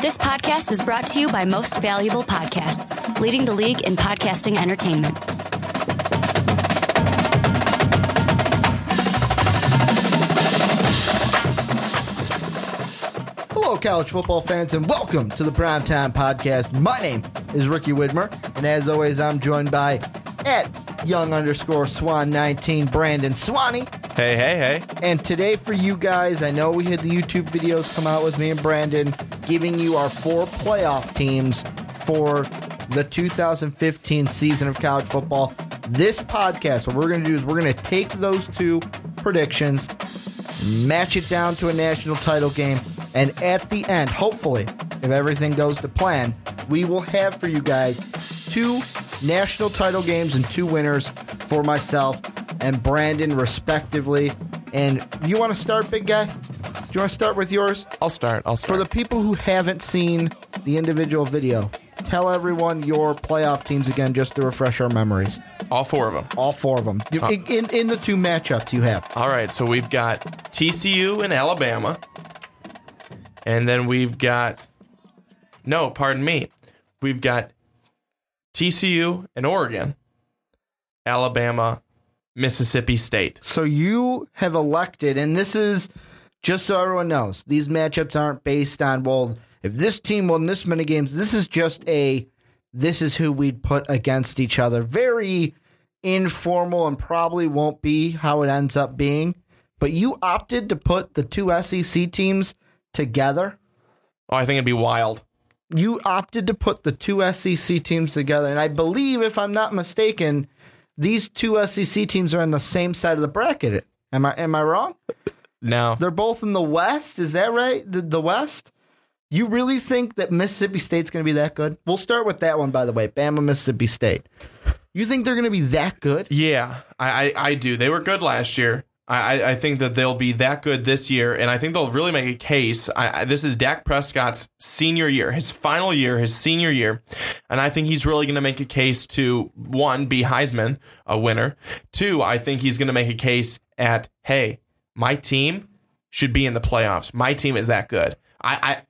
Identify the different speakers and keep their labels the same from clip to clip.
Speaker 1: This podcast is brought to you by Most Valuable Podcasts, leading the league in podcasting entertainment.
Speaker 2: Hello, college football fans, and welcome to the Primetime Podcast. My name is Ricky Widmer, and as always, I'm joined by at young underscore swan 19 Brandon Swanson.
Speaker 3: Hey, hey, hey.
Speaker 2: And today, for you guys, I know we had the YouTube videos come out with me and Brandon giving you our four playoff teams for the 2015 season of college football. This podcast, what we're going to do is we're going to take those two predictions, match it down to a national title game, and at the end, hopefully, if everything goes to plan, we will have for you guys two national title games and two winners for myself and Brandon, respectively. And you want to start, big guy? Do you want to start with yours?
Speaker 3: I'll start. I'll start.
Speaker 2: For the people who haven't seen the individual video, tell everyone your playoff teams again just to refresh our memories.
Speaker 3: All four of them.
Speaker 2: All four of them. In, in, in the two matchups you have.
Speaker 3: All right. So we've got TCU and Alabama. And then we've got, no, pardon me. We've got TCU and Oregon, Alabama, Mississippi State.
Speaker 2: So you have elected, and this is just so everyone knows, these matchups aren't based on, well, if this team won this many games, this is just a, this is who we'd put against each other. Very informal and probably won't be how it ends up being. But you opted to put the two SEC teams together.
Speaker 3: Oh, I think it'd be wild.
Speaker 2: You opted to put the two SEC teams together. And I believe, if I'm not mistaken, these two SEC teams are on the same side of the bracket. Am I am I wrong?
Speaker 3: No.
Speaker 2: They're both in the West. Is that right? The, the West? You really think that Mississippi State's going to be that good? We'll start with that one, by the way. Bama, Mississippi State. You think they're going to be that good?
Speaker 3: Yeah, I, I, I do. They were good last year. I, I- think that they'll be that good this year, and I think they'll really make a case. I, I, this is Dak Prescott's senior year, his final year, his senior year, and I think he's really going to make a case to one, be Heisman a winner. Two, I think he's going to make a case at hey, my team should be in the playoffs. My team is that good. I,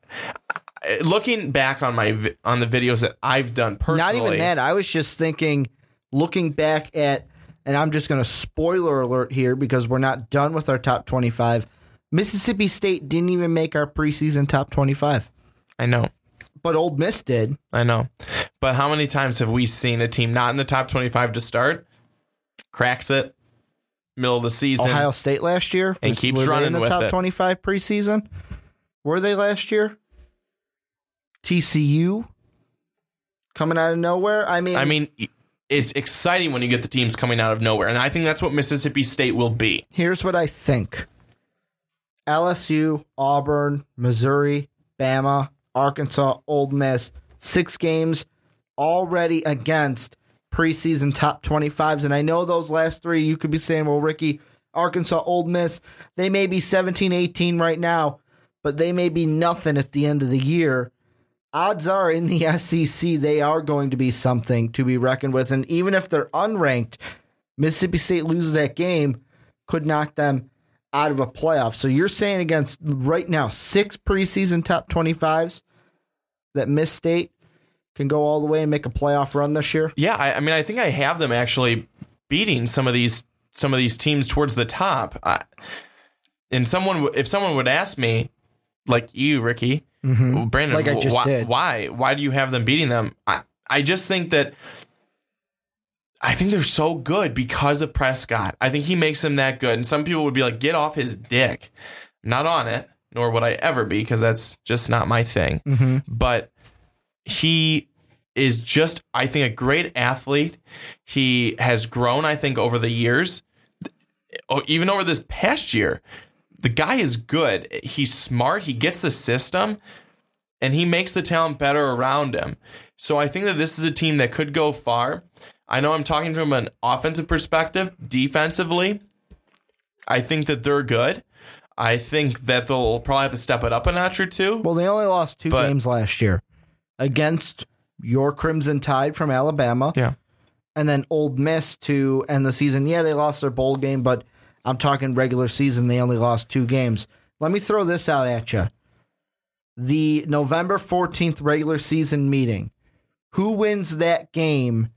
Speaker 3: I looking back on my on the videos that I've done personally.
Speaker 2: Not even that. I was just thinking, looking back at, and I'm just going to spoiler alert here because we're not done with our top 25. Mississippi State didn't even make our preseason top 25,
Speaker 3: I know.
Speaker 2: but Ole Miss did.
Speaker 3: I know. But how many times have we seen a team not in the top 25 to start, cracks it, middle of the season?
Speaker 2: Ohio State last year
Speaker 3: And
Speaker 2: Was-
Speaker 3: keeps
Speaker 2: were they
Speaker 3: running
Speaker 2: in the top
Speaker 3: it.
Speaker 2: 25 preseason. Were they last year? TCU coming out of nowhere. I mean,
Speaker 3: I mean, it's exciting when you get the teams coming out of nowhere. And I think that's what Mississippi State will be.
Speaker 2: here's what I think: LSU, Auburn, Missouri, Bama, Arkansas, Ole Miss, six games already against preseason top 25s. And I know those last three, you could be saying, well, Ricky, Arkansas, Ole Miss, they may be 17, 18 right now, but they may be nothing at the end of the year. Odds are in the SEC, they are going to be something to be reckoned with. And even if they're unranked, Mississippi State loses that game, could knock them out of a playoff. So you're saying against right now six preseason top 25s that Miss State can go all the way and make a playoff run this year?
Speaker 3: Yeah, I, I mean, I think I have them actually beating some of these some of these teams towards the top. I, and someone, if someone would ask me, like you, Ricky, Brandon,
Speaker 2: Mm-hmm. Like I just
Speaker 3: why,
Speaker 2: did.
Speaker 3: why, why do you have them beating them? I, I just think that I think they're so good because of Prescott. I think he makes them that good. And some people would be like, get off his dick. Not on it, nor would I ever be, because that's just not my thing.
Speaker 2: Mm-hmm.
Speaker 3: But he is just, I think, a great athlete. He has grown, I think, over the years, even over this past year. The guy is good. He's smart. He gets the system, and he makes the talent better around him. So I think that this is a team that could go far. I know I'm talking from an offensive perspective. Defensively, I think that they're good. I think that they'll probably have to step it up a notch or two.
Speaker 2: Well, they only lost two games last year against your Crimson Tide from Alabama.
Speaker 3: Yeah.
Speaker 2: And then Ole Miss to end the season. Yeah, they lost their bowl game, but I'm talking regular season. They only lost two games. Let me throw this out at you. the November 14th regular season meeting, who wins that game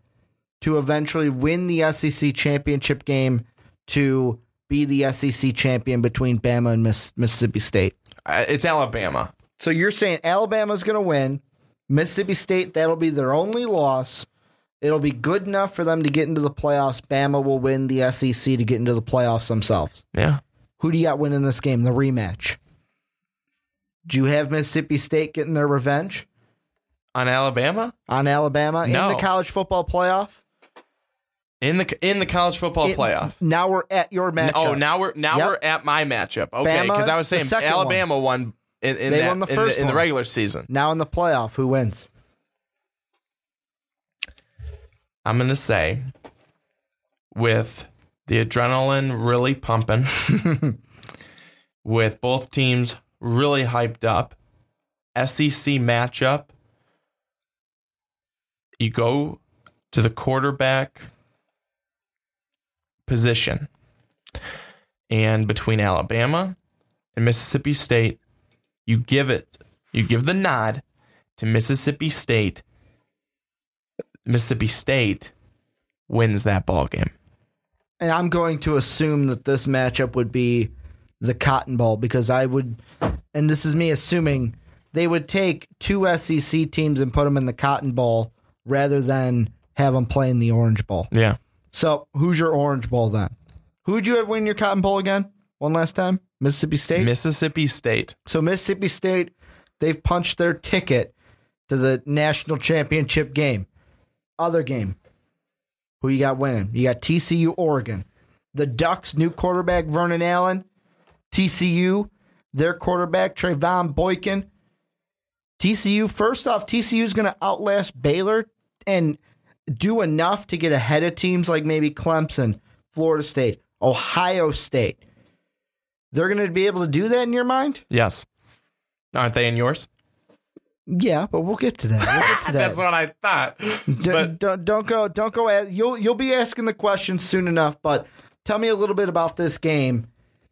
Speaker 2: to eventually win the SEC championship game to be the SEC champion between Bama and Miss, Mississippi State?
Speaker 3: Uh, It's Alabama.
Speaker 2: So you're saying Alabama's going to win, Mississippi State that'll be their only loss. It'll be good enough for them to get into the playoffs. Bama will win the SEC to get into the playoffs themselves.
Speaker 3: Yeah.
Speaker 2: Who do you got winning this game? The rematch. Do you have Mississippi State getting their revenge
Speaker 3: On Alabama
Speaker 2: on Alabama
Speaker 3: No.
Speaker 2: in the college football playoff?
Speaker 3: in the in the college football
Speaker 2: It-
Speaker 3: playoff.
Speaker 2: Now we're at your oh, matchup.
Speaker 3: Oh, now we're now
Speaker 2: Yep.
Speaker 3: we're at my matchup. Okay, because I was saying Alabama won in, in,
Speaker 2: They
Speaker 3: that,
Speaker 2: won the
Speaker 3: in
Speaker 2: first
Speaker 3: in the regular season.
Speaker 2: now in the playoff, who wins?
Speaker 3: I'm gonna say with the adrenaline really pumping, with both teams really hyped up, SEC matchup. You go to the quarterback position, and between Alabama and Mississippi State, you give it, you give the nod to Mississippi State. Mississippi State wins that ball game.
Speaker 2: And I'm going to assume that this matchup would be the Cotton Bowl because I would, and this is me assuming, they would take two SEC teams and put them in the Cotton Bowl rather than have them play in the Orange Bowl.
Speaker 3: Yeah.
Speaker 2: So who's your Orange Bowl then? Who'd you have win your Cotton Bowl again? One last time? Mississippi State?
Speaker 3: Mississippi State.
Speaker 2: So Mississippi State, they've punched their ticket to the national championship game. Other game. Who you got winning? You got TCU Oregon. The Ducks new quarterback Vernon Adams. TCU, their quarterback Trevone Boykin. TCU, first off, TCU is going to outlast Baylor and do enough to get ahead of teams like maybe Clemson, Florida State, Ohio State. They're going to be able to do that in your mind?
Speaker 3: Yes. Aren't they in yours?
Speaker 2: Yeah, but we'll get to that. We'll get to that.
Speaker 3: That's what I thought.
Speaker 2: D-
Speaker 3: but-
Speaker 2: don't don't go don't go. At, you'll you'll be asking the questions soon enough. But tell me a little bit about this game,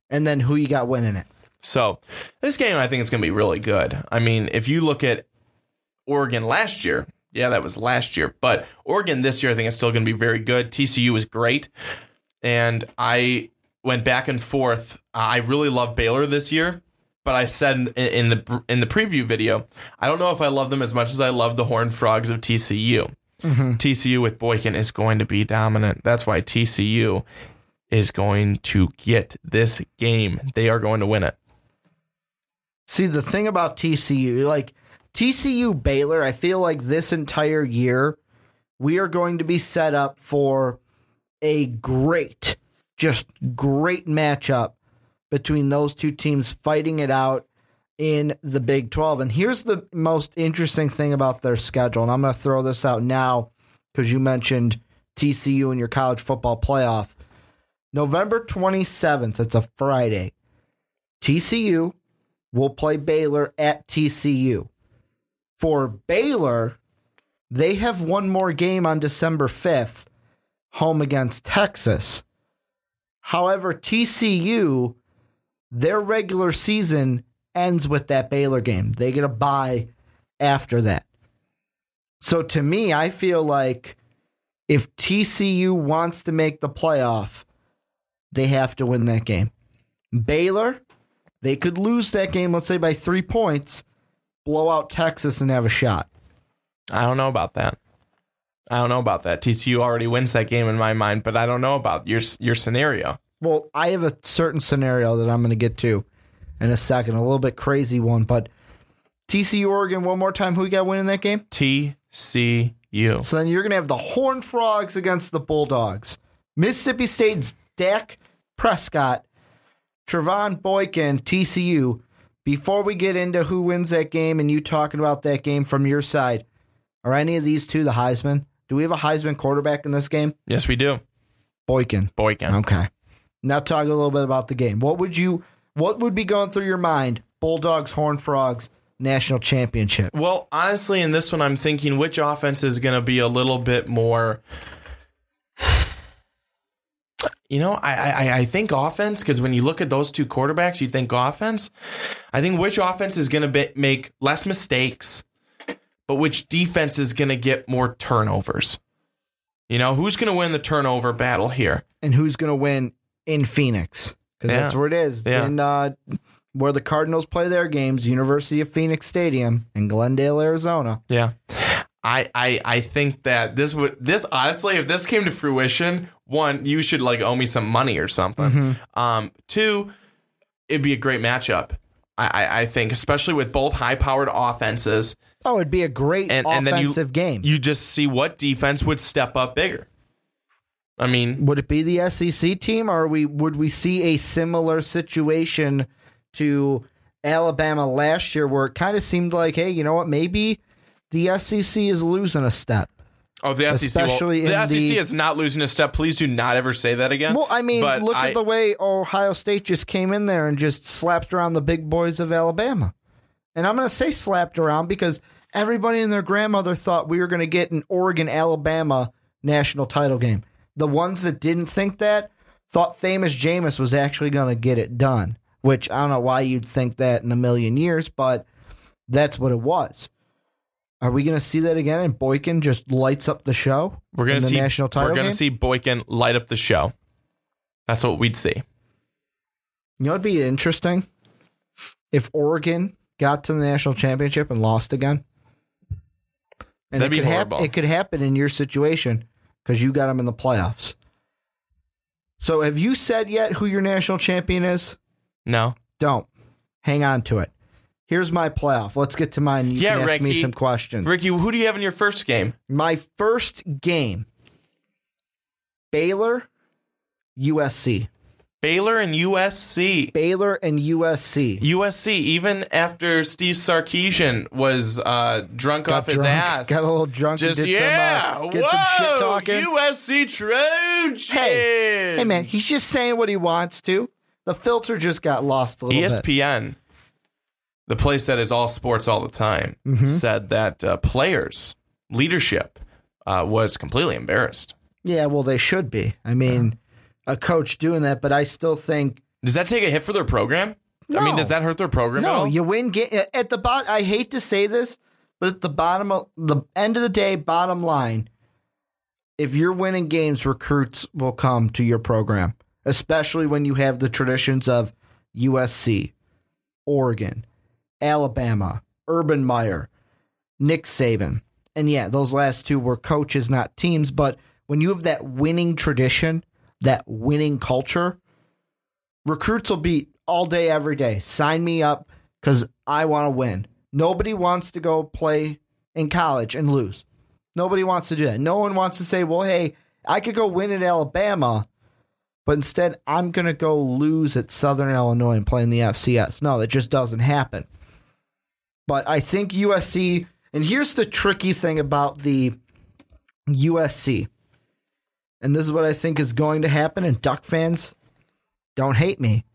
Speaker 2: and then who you got winning it.
Speaker 3: So this game, I think, is going to be really good. I mean, if you look at Oregon last year, yeah, that was last year, but Oregon this year, I think, is still going to be very good. TCU is great, and I went back and forth. Uh, I really love Baylor this year, but I said in, in the in the preview video, I don't know if I love them as much as I love the Horned Frogs of TCU. Mm-hmm. TCU with Boykin is going to be dominant. That's why TCU is going to get this game. They are going to win it.
Speaker 2: See the thing about TCU, like TCU Baylor, I feel like this entire year we are going to be set up for a great, just great matchup between those two teams fighting it out in the Big 12. And here's the most interesting thing about their schedule. And I'm going to throw this out now because you mentioned TCU in your college football playoff. November 27th, it's a Friday. TCU will play Baylor at TCU. For Baylor, they have one more game on December 5th, home against Texas. However, TCU, their regular season ends with that Baylor game. They get a bye after that. So to me, I feel like if TCU wants to make the playoff, they have to win that game. Baylor, they could lose that game, let's say by three points, blow out Texas and have a shot.
Speaker 3: I don't know about that. I don't know about that. TCU already wins that game in my mind, but I don't know about your your scenario.
Speaker 2: Well, I have a certain scenario that I'm going to get to in a second, a little bit crazy one, but TCU Oregon one more time. Who you got winning that game?
Speaker 3: TCU.
Speaker 2: So then you're going to have the Horned Frogs against the Bulldogs. Mississippi State's Dak Prescott, Trevone Boykin, TCU. Before we get into who wins that game and you talking about that game from your side, are any of these two the Heisman? Do we have a Heisman quarterback in this game?
Speaker 3: Yes, we do.
Speaker 2: Boykin.
Speaker 3: Boykin.
Speaker 2: Okay. Now talk a little bit about the game. What would you what would be going through your mind? Bulldogs, Horned Frogs, national championship.
Speaker 3: Well, honestly, in this one, I'm thinking which offense is going to be a little bit more. you know, I I, I think offense because when you look at those two quarterbacks, you think offense. I think which offense is going to make less mistakes, but which defense is going to get more turnovers. You know, who's going to win the turnover battle here?
Speaker 2: And who's going to win in Phoenix? Because
Speaker 3: Yeah.
Speaker 2: that's where it is. It's
Speaker 3: Yeah.
Speaker 2: in uh, where the Cardinals play their games, University of Phoenix Stadium in Glendale, Arizona.
Speaker 3: Yeah. I, I I think that this would this honestly, if this came to fruition, one, you should like owe me some money or something. Um, two, it'd be a great matchup. I, I, think, especially with both high powered offenses,
Speaker 2: Oh, it'd be a great
Speaker 3: and, and then you
Speaker 2: offensive game.
Speaker 3: you just see what defense would step up bigger. I mean,
Speaker 2: would it be the SEC team, or we would we see a similar situation to Alabama last year, where it kind of seemed like, hey, you know what, maybe the SEC is losing a step.
Speaker 3: Oh, the SEC,
Speaker 2: Especially
Speaker 3: the SEC
Speaker 2: the-
Speaker 3: is not losing a step. Please do not ever say that again.
Speaker 2: Well, I mean,
Speaker 3: But
Speaker 2: look
Speaker 3: I-
Speaker 2: at the way Ohio State just came in there and just slapped around the big boys of Alabama. And I'm going to say slapped around because everybody and their grandmother thought we were going to get an Oregon Alabama national title game. The ones that didn't think that thought famous Jameis was actually going to get it done, which I don't know why you'd think that in a million years, but that's what it was. Are we going to see that again? And Boykin just lights up the show.
Speaker 3: we're gonna see
Speaker 2: national title
Speaker 3: We're gonna see Boykin light up the show. That's what we'd see.
Speaker 2: You know, it'd be interesting if Oregon got to the national championship and lost again. And
Speaker 3: That'd
Speaker 2: it
Speaker 3: be
Speaker 2: could it could happen in your situation because you got them in the playoffs. So, have you said yet who your national champion is?
Speaker 3: No.
Speaker 2: Don't hang on to it. Here's my playoff. Let's get to mine. You
Speaker 3: Yeah,
Speaker 2: can ask me some questions.
Speaker 3: Ricky, who do you have in your first game?
Speaker 2: My first game: Baylor, USC.
Speaker 3: Baylor and USC.
Speaker 2: Baylor and USC.
Speaker 3: USC, even after Steve Sarkisian was uh, drunk
Speaker 2: Got
Speaker 3: off his ass.
Speaker 2: got a little drunk and
Speaker 3: Just,
Speaker 2: did some, uh,
Speaker 3: yeah.
Speaker 2: get some shit
Speaker 3: whoa,
Speaker 2: talking.
Speaker 3: USC Trojans.
Speaker 2: Hey, hey, man, he's just saying what he wants to. The filter just got lost a little bit.
Speaker 3: ESPN, the place that is all sports all the time,
Speaker 2: Mm-hmm.
Speaker 3: said that uh, players, leadership, uh, was completely embarrassed.
Speaker 2: Yeah, well, they should be. I mean, a coach doing that, but I still think
Speaker 3: Does that take a hit for their program? I mean,
Speaker 2: No.
Speaker 3: does that hurt their program at
Speaker 2: no. You win ga- at the bottom. I hate to say this, but at the bottom of the end of the day, bottom line, if you're winning games, recruits will come to your program, especially when you have the traditions of USC, Oregon, Alabama, Urban Meyer, Nick Saban. And yeah, those last two were coaches, not teams. But when you have that winning tradition, that winning culture, recruits will be all day, every day. Sign me up because I want to win. Nobody wants to go play in college and lose. Nobody wants to do that. No one wants to say, well, hey, I could go win at Alabama, but instead I'm going to go lose at Southern Illinois and play in the FCS. No, that just doesn't happen. But I think USC, and here's the tricky thing about the USC, and this is what I think is going to happen, and Duck fans don't hate me.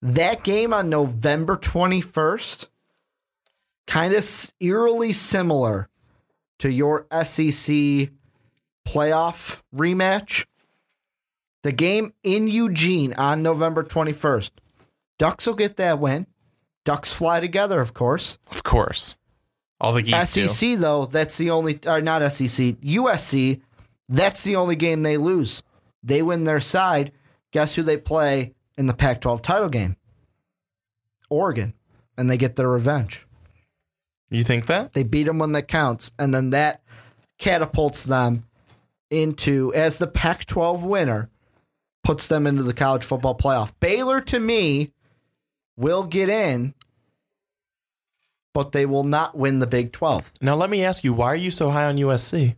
Speaker 2: That game on November 21st, kind of eerily similar to your SEC playoff rematch. The game in Eugene on November 21st. Ducks will get that win. Ducks fly together, of course.
Speaker 3: Of course. All the geese do.
Speaker 2: SEC, though, that's the only, or not SEC, USC, that's the only game they lose. They win their side. Guess who they play in the Pac 12 title game? Oregon. And they get their revenge.
Speaker 3: You think that?
Speaker 2: They beat them when that counts. And then that catapults them into, as the Pac 12 winner, puts them into the college football playoff. Baylor, to me, will get in, but they will not win the Big 12.
Speaker 3: Now let me ask you, why are you so high on USC?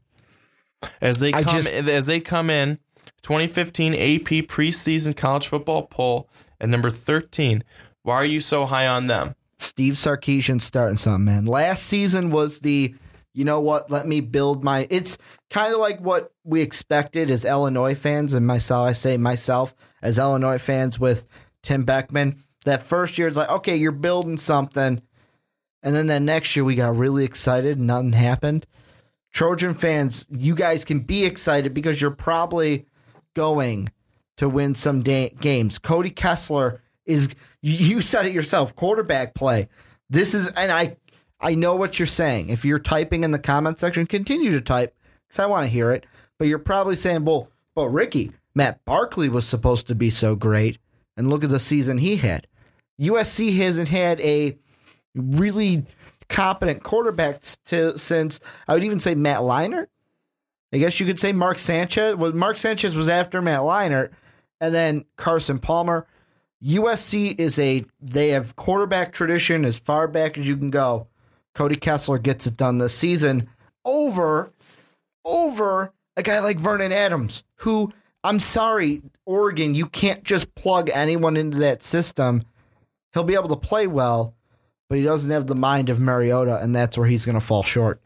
Speaker 3: As they come
Speaker 2: just-
Speaker 3: as they come in 2015 AP preseason college football poll at number 13. Why are you so high on them?
Speaker 2: Steve Sarkisian starting something, man. Last season was the, you know what? Let me build my. It's kind of like what we expected as Illinois fans, and myself. I say myself as Illinois fans with Tim Beckman. That first year, it's like, okay, you're building something, and then that next year we got really excited, nothing happened. Trojan fans, you guys can be excited because you're probably going to win some da- games. Cody Kessler is you said it yourself, quarterback play. This is and I I know what you're saying. If you're typing in the comment section, continue to type cuz I want to hear it. But you're probably saying, "Well, but Ricky, Matt Barkley was supposed to be so great and look at the season he had." USC hasn't had a really competent quarterback to, since I would even say Matt Leinart. I guess you could say Mark Sanchez. Well, Mark Sanchez was after Matt Leinart, and then Carson Palmer. USC is a they have quarterback tradition as far back as you can go. Cody Kessler gets it done this season over over a guy like Vernon Adams, who I'm sorry, Oregon, you can't just plug anyone into that system. He'll be able to play well, but he doesn't have the mind of Mariota, and that's where he's going to fall short.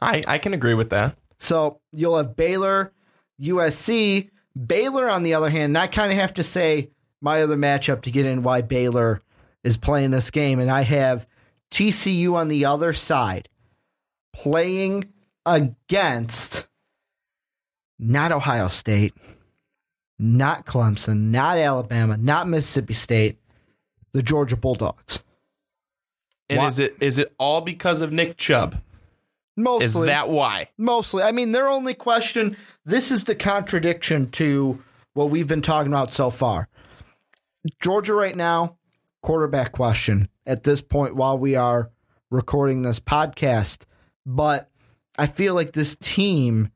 Speaker 3: I, I can agree with that.
Speaker 2: So you'll have Baylor, USC. Baylor, on the other hand, and I kind of have to say my other matchup to get in why Baylor is playing this game, and I have TCU on the other side playing against not Ohio State, not Clemson, not Alabama, not Mississippi State, the Georgia Bulldogs.
Speaker 3: And
Speaker 2: Why-
Speaker 3: is it is it all because of Nick Chubb?
Speaker 2: Mostly,
Speaker 3: Is that why?
Speaker 2: Mostly. I mean, their only question this is the contradiction to what we've been talking about so far. Georgia, right now, quarterback question at this point while we are recording this podcast. But I feel like this team,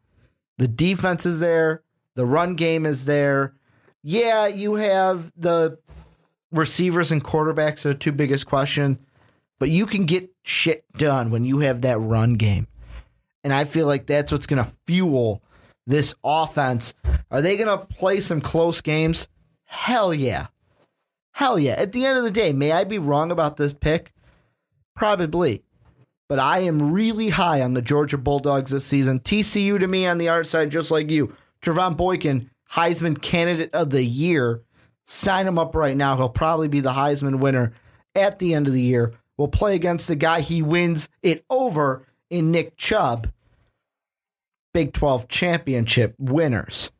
Speaker 2: the defense is there, the run game is there. Yeah, you have the receivers and quarterbacks are the two biggest questions, but you can get shit done when you have that run game. And I feel like that's what's going to fuel this offense. Are they going to play some close games? Hell yeah. Hell yeah. At the end of the day, may I be wrong about this pick? Probably. But I am really high on the Georgia Bulldogs this season. TCU to me on the art side, just like you. Trevone Boykin, Heisman candidate of the year. Sign him up right now. He'll probably be the Heisman winner at the end of the year. We'll play against the guy he wins it over in Nick Chubb. Big 12 championship winners.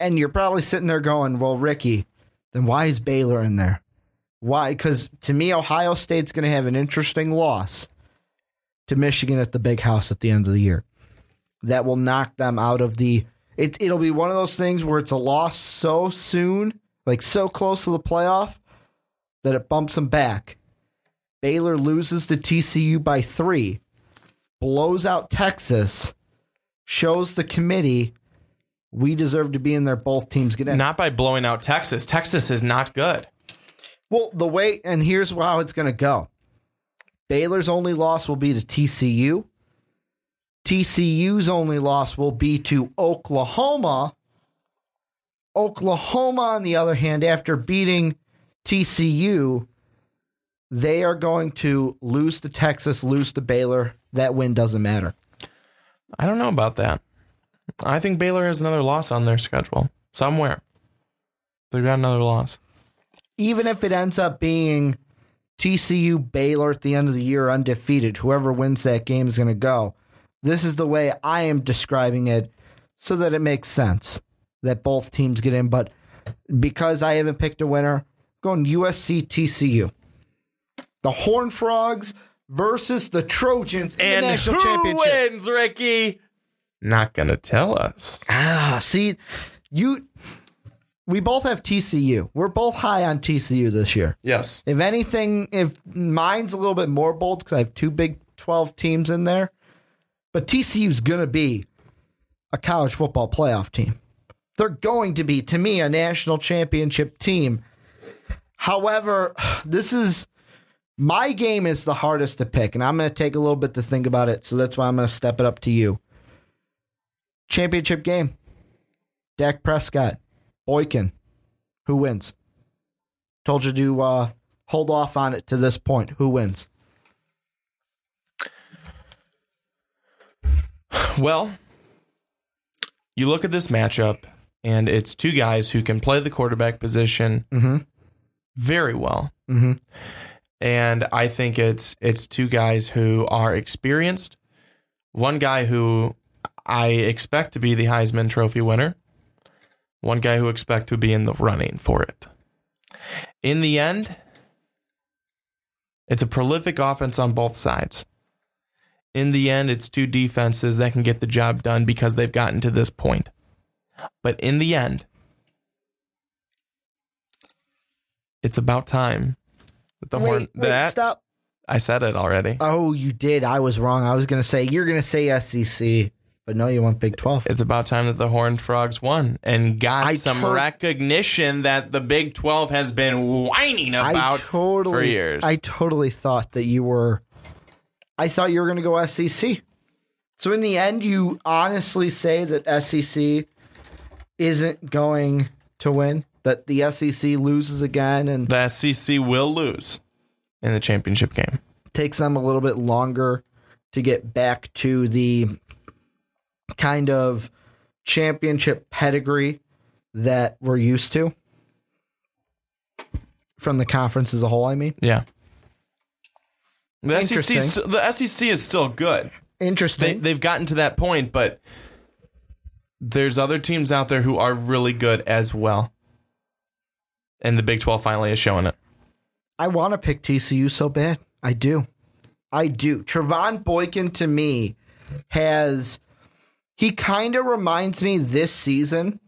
Speaker 2: And you're probably sitting there going, well, Ricky, then why is Baylor in there? Why? Because to me, Ohio State's going to have an interesting loss to Michigan at the big house at the end of the year. That will knock them out of the. It, it'll be one of those things where it's a loss so soon, like so close to the playoff, that it bumps them back. Baylor loses to TCU by three, blows out Texas, shows the committee we deserve to be in there. Both teams get in.
Speaker 3: Not by blowing out Texas. Texas is not good.
Speaker 2: Well, the way, and here's how it's going to go Baylor's only loss will be to TCU. TCU's only loss will be to Oklahoma. Oklahoma, on the other hand, after beating TCU, they are going to lose to Texas, lose to Baylor. That win doesn't matter.
Speaker 3: I don't know about that. I think Baylor has another loss on their schedule somewhere. They've got another loss.
Speaker 2: even if it ends up being TCU Baylor at the end of the year undefeated, whoever wins that game is going to go. This is the way I am describing it so that it makes sense that both teams get in. But because I haven't picked a winner, going USC TCU. The Horn Frogs versus the Trojans in
Speaker 3: And
Speaker 2: the national
Speaker 3: who
Speaker 2: championship.
Speaker 3: wins, Ricky? Not gonna tell us.
Speaker 2: Ah, see, you. We both have TCU. We're both high on TCU this year.
Speaker 3: Yes.
Speaker 2: If anything, if mine's a little bit more bold because I have two Big 12 teams in there, but TCU's going to be a college football playoff team. They're going to be, to me, a national championship team. However, this is my game is the hardest to pick, and I'm going to take a little bit to think about it. So that's why I'm going to step it up to you. Championship game. Dak Prescott, Boykin. Who wins? Told you to uh, hold off on it to this point. Who wins?
Speaker 3: Well, you look at this matchup, and it's two guys who can play the quarterback position very well.
Speaker 2: Mhm.
Speaker 3: And I think it's it's two guys who are experienced. One guy who I expect to be the Heisman Trophy winner. one guy who expect to be in the running for it. In the end, it's a prolific offense on both sides. In the end, it's two defenses that can get the job done because they've gotten to this point. But in the end, it's about time that the horn
Speaker 2: Wait, wait,
Speaker 3: that
Speaker 2: stop.
Speaker 3: I said it already.
Speaker 2: Oh, you did. I was wrong. I was going to say, you're going to say SEC, but no, you want Big 12.
Speaker 3: It's about time that the Horned Frogs won and got
Speaker 2: I
Speaker 3: some
Speaker 2: to-
Speaker 3: recognition that the Big 12 has been whining about
Speaker 2: totally,
Speaker 3: for years.
Speaker 2: I totally thought that you were, I thought you were going to go SEC. So in the end, you honestly say that SEC isn't going to win, that the SEC loses again and
Speaker 3: the SEC will lose in the championship game.
Speaker 2: takes them a little bit longer to get back to the kind of championship pedigree that we're used to from the conference as a whole. I mean,
Speaker 3: Yeah. The SEC, the SEC is still good. They,
Speaker 2: interesting.
Speaker 3: they've gotten to that point, but there's other teams out there who are really good as well. And the Big 12 finally is showing it.
Speaker 2: I want to pick TCU so bad. I do. I do. Trevone Boykin to me has he kind of reminds me this season.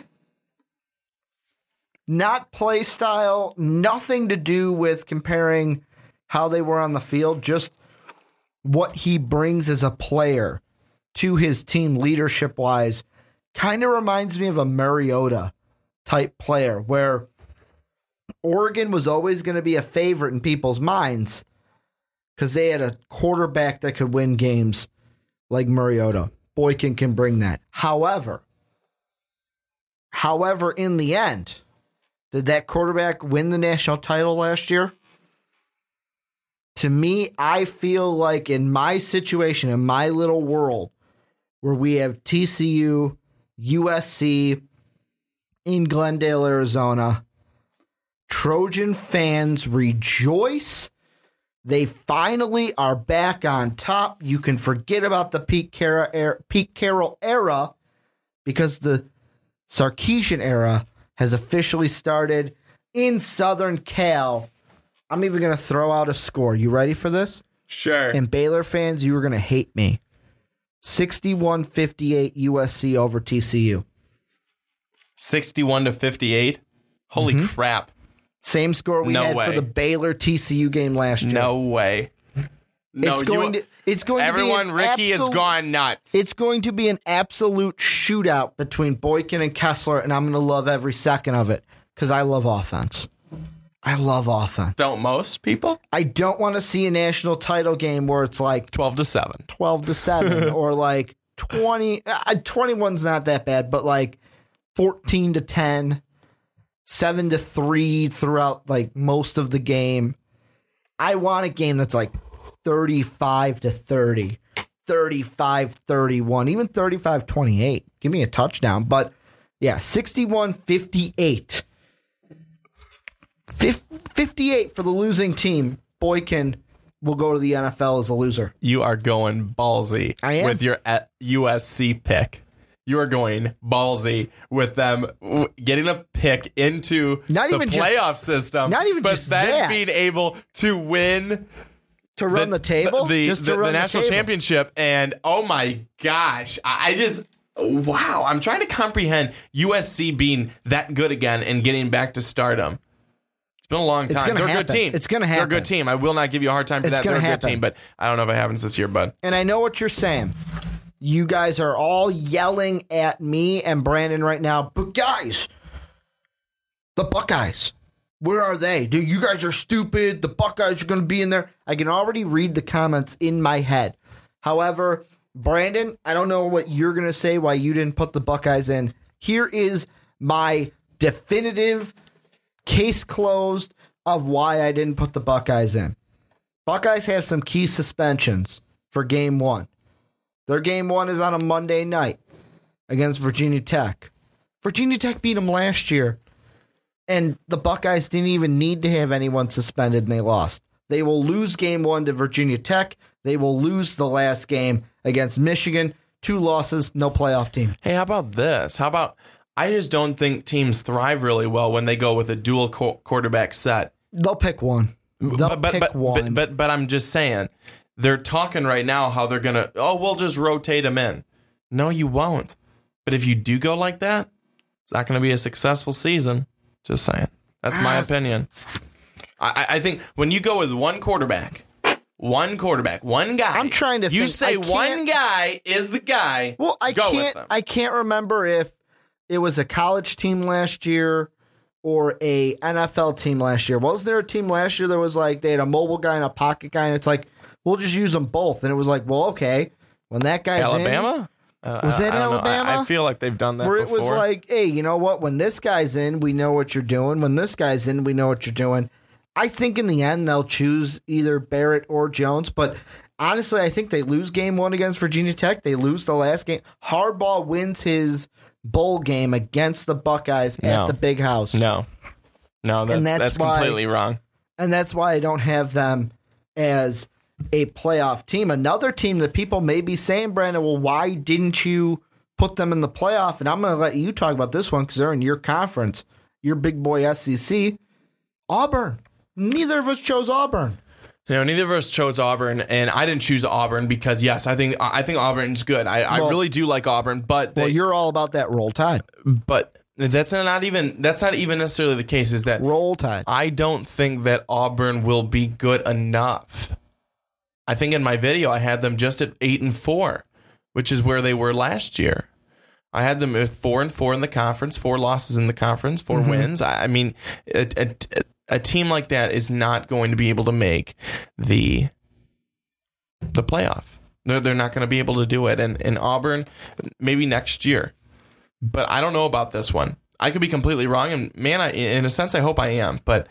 Speaker 2: Not play style, nothing to do with comparing how they were on the field, just what he brings as a player to his team leadership wise. Kind of reminds me of a Mariota type player where Oregon was always going to be a favorite in people's minds because they had a quarterback that could win games like Mariota. Boykin can bring that. However, however, in the end, did that quarterback win the national title last year? To me, I feel like in my situation, in my little world, where we have TCU, USC in Glendale, Arizona, Trojan fans rejoice. They finally are back on top. You can forget about the Pete Carroll era, Pete Carroll era because the Sarkisian era has officially started in Southern Cal. I'm even going to throw out a score. You ready for this?
Speaker 3: Sure.
Speaker 2: And Baylor fans, you are going to hate me. 61 58 USC over TCU.
Speaker 3: 61 to 58. Holy
Speaker 2: Mm-hmm.
Speaker 3: crap.
Speaker 2: Same score we
Speaker 3: No
Speaker 2: had
Speaker 3: way.
Speaker 2: for the Baylor TCU game last year.
Speaker 3: No way. No,
Speaker 2: it's going
Speaker 3: you,
Speaker 2: to it's going
Speaker 3: everyone,
Speaker 2: to be
Speaker 3: Ricky has
Speaker 2: absolute-
Speaker 3: gone nuts.
Speaker 2: It's going to be an absolute shootout between Boykin and Kessler, and I'm going to love every second of it because I love offense. I love offense.
Speaker 3: Don't most people?
Speaker 2: I don't want to see a national title game where it's like
Speaker 3: 12 to 7.
Speaker 2: 12 to 7 or like 20 uh, 21's not that bad but like 14 to 10 7 to 3 throughout like most of the game i want a game that's like 35 to 30 35 31 even 35 28 give me a touchdown but yeah 61 58 Fif- 58 for the losing team boykin will go to the nfl as a loser
Speaker 3: You are going ballsy
Speaker 2: I am.
Speaker 3: with your uh, USC pick. You are going ballsy with them getting a pick into
Speaker 2: Not
Speaker 3: the
Speaker 2: even just-
Speaker 3: playoff system.
Speaker 2: not even
Speaker 3: but
Speaker 2: just
Speaker 3: then
Speaker 2: that.
Speaker 3: being able to win
Speaker 2: to run the, table,
Speaker 3: the,
Speaker 2: just
Speaker 3: the,
Speaker 2: to run
Speaker 3: the national
Speaker 2: table.
Speaker 3: championship. And oh my gosh, I just wow, I'm trying to comprehend USC being that good again and getting back to stardom. It's been a long time. They're a good team.
Speaker 2: It's gonna happen.
Speaker 3: They're a good team. I will not give you a hard time for
Speaker 2: It's
Speaker 3: that. They're a
Speaker 2: happen.
Speaker 3: good team, but I don't know if it happens this year, bud.
Speaker 2: And I know what you're saying. You guys are all yelling at me and Brandon right now, but guys, the Buckeyes, where are they? Dude, you guys are stupid. The Buckeyes are going to be in there. I can already read the comments in my head. However, Brandon, I don't know what you're going to say why you didn't put the Buckeyes in. Here is my definitive case closed of why I didn't put the Buckeyes in. Buckeyes have some key suspensions for game one. Their game one is on a Monday night against Virginia Tech. Virginia Tech beat them last year, and the Buckeyes didn't even need to have anyone suspended, and they lost. They will lose game one to Virginia Tech. They will lose the last game against Michigan. Two losses, no playoff team.
Speaker 3: Hey, how about this? How about I just don't think teams thrive really well when they go with a dual qu- quarterback set.
Speaker 2: They'll pick one. They'll
Speaker 3: but, but,
Speaker 2: pick
Speaker 3: but,
Speaker 2: one.
Speaker 3: But, but but I'm just saying they're talking right now how they're gonna oh we'll just rotate them in. No, you won't. But if you do go like that, it's not gonna be a successful season. Just saying. That's my opinion. I, I- I think when you go with one quarterback, one quarterback, one guy.
Speaker 2: I'm trying to
Speaker 3: You
Speaker 2: think.
Speaker 3: say one guy is the guy.
Speaker 2: Well, I
Speaker 3: go
Speaker 2: can't.
Speaker 3: them.
Speaker 2: I can't remember if it was a college team last year or a NFL team last year. Wasn't there a team last year that was like they had a mobile guy and a pocket guy, and it's like we'll just use them both, and it was like, well, okay, when that guy's in,
Speaker 3: Alabama. Uh,
Speaker 2: Was that
Speaker 3: I don't. I-
Speaker 2: Alabama?
Speaker 3: I, feel like they've done that
Speaker 2: where it
Speaker 3: before.
Speaker 2: was like, hey, you know what? When this guy's in, we know what you're doing. When this guy's in, we know what you're doing. I think in the end they'll choose either Barrett or Jones, but honestly, I think they lose game one against Virginia Tech. They lose the last game. Harbaugh wins his bowl game against the Buckeyes
Speaker 3: No.
Speaker 2: at the Big House,
Speaker 3: no, no, that's
Speaker 2: And
Speaker 3: that's,
Speaker 2: that's why-
Speaker 3: completely wrong.
Speaker 2: and that's why I don't have them as a playoff team. Another team that people may be saying, Brandon, well, why didn't you put them in the playoff? And I'm going to let you talk about this one because they're in your conference, your big boy SEC. Auburn. Neither of us chose Auburn.
Speaker 3: You know, neither of us chose Auburn, and I didn't choose Auburn because yes, I think I think Auburn's good. I, I really do like Auburn, but
Speaker 2: Well,
Speaker 3: they,
Speaker 2: you're all about that roll tide.
Speaker 3: but that's not even that's not even necessarily the case. Is that
Speaker 2: Roll tide.
Speaker 3: I don't think that Auburn will be good enough. I think in my video I had them just at eight and four, which is where they were last year. I had them with four and four in the conference, four losses in the conference, 4 mm-hmm. wins. I, I mean, a, a, a team like that is not going to be able to make the the playoff. They're, they're not going to be able to do it. And in Auburn, maybe next year, but I don't know about this one. I could be completely wrong, and man, I, in a sense, I hope I am. But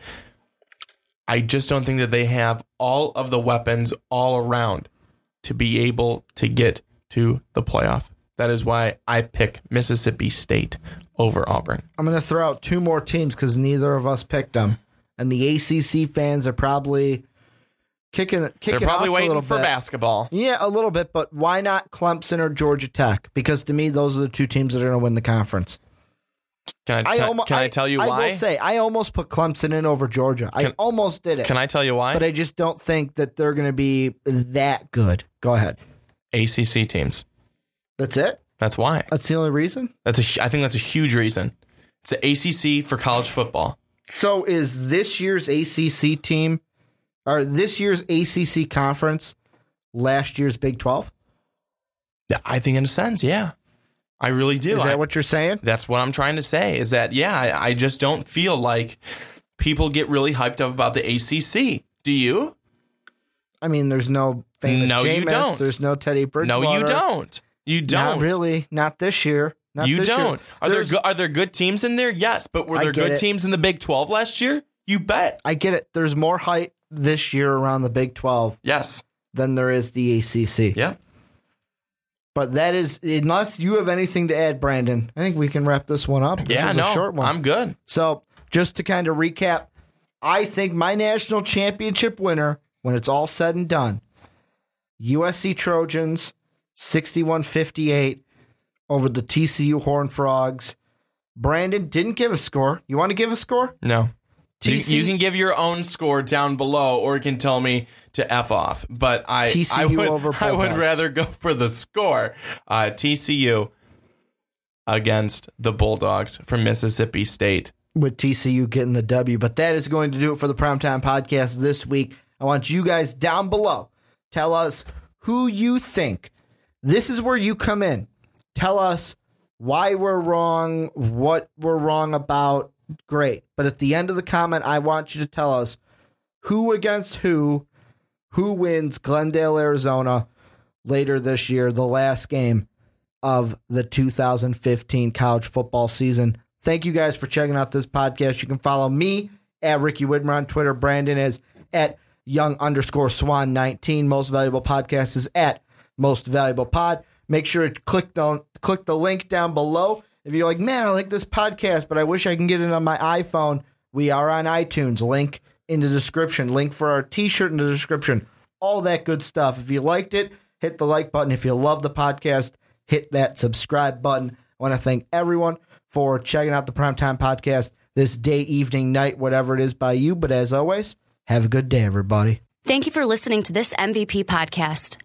Speaker 3: I just don't think that they have all of the weapons all around to be able to get to the playoff. That is why I pick Mississippi State over Auburn.
Speaker 2: I'm going to throw out two more teams because neither of us picked them. And the ACC fans are probably kicking, kicking
Speaker 3: They're probably waiting for
Speaker 2: bit.
Speaker 3: basketball.
Speaker 2: Yeah, a little bit, but why not Clemson or Georgia Tech? Because to me, those are the two teams that are going to win the conference.
Speaker 3: Can I,
Speaker 2: I
Speaker 3: can,
Speaker 2: almost,
Speaker 3: can I tell you
Speaker 2: I
Speaker 3: why?
Speaker 2: I will say I almost put Clemson in over Georgia. I almost did it,
Speaker 3: Can I tell you why?
Speaker 2: but I just don't think that they're going to be that good. Go ahead.
Speaker 3: ACC teams.
Speaker 2: That's it.
Speaker 3: That's why.
Speaker 2: That's the only reason.
Speaker 3: That's a. I think that's a huge reason. It's the ACC for college football.
Speaker 2: So is this year's ACC team or this year's ACC conference last year's Big Twelve?
Speaker 3: Yeah, I think in a sense, yeah, I really do.
Speaker 2: Is
Speaker 3: I-
Speaker 2: that what you're saying?
Speaker 3: That's what I'm trying to say is that, yeah, I, I just don't feel like people get really hyped up about the ACC. Do you?
Speaker 2: I mean, there's no famous.
Speaker 3: No, you
Speaker 2: Jameis,
Speaker 3: don't.
Speaker 2: There's no Teddy Bridgewater.
Speaker 3: No, you don't. You don't.
Speaker 2: Not really. Not this year. Not
Speaker 3: you don't. Are there
Speaker 2: There's-
Speaker 3: go- are there good teams in there? Yes, but were there good
Speaker 2: it.
Speaker 3: teams in the Big 12 last year? You bet.
Speaker 2: I get it. There's more hype this year around the Big 12
Speaker 3: Yes.
Speaker 2: than there is the ACC.
Speaker 3: Yeah.
Speaker 2: But that is, unless you have anything to add, Brandon, I think we can wrap this one up. This
Speaker 3: Yeah, no.
Speaker 2: a short one.
Speaker 3: I'm good.
Speaker 2: So, just to kind of recap, I think my national championship winner, when it's all said and done, USC Trojans 61 58 over the TCU Horn Frogs. Brandon didn't give a score. You want to give a score?
Speaker 3: No. You,
Speaker 2: TC
Speaker 3: you can give your own score down below, or you can tell me to f off. But I, I would,
Speaker 2: over
Speaker 3: I would rather go for the score. Uh, TCU against the Bulldogs from Mississippi State.
Speaker 2: with TCU getting the W. But that is going to do it for the Primetime Podcast this week. I want you guys down below. Tell us who you think. This is where you come in. Tell us why we're wrong, what we're wrong about. Great. But at the end of the comment, I want you to tell us who against who, who wins Glendale, Arizona later this year, the last game of the 2015 college football season. Thank you guys for checking out this podcast. You can follow me at Ricky Widmer on Twitter. Brandon is at young underscore swan 19. Most valuable podcast is at most valuable pod. Make sure to click the click the link down below. If you're like, man, I like this podcast, but I wish I can get it on my iPhone. We are on iTunes. Link in the description. Link for our T-shirt in the description. All that good stuff. If you liked it, hit the like button. If you love the podcast, hit that subscribe button. I want to thank everyone for checking out the Primetime Podcast this day, evening, night, whatever it is by you. But as always, have a good day, everybody.
Speaker 1: Thank you for listening to this MVP podcast.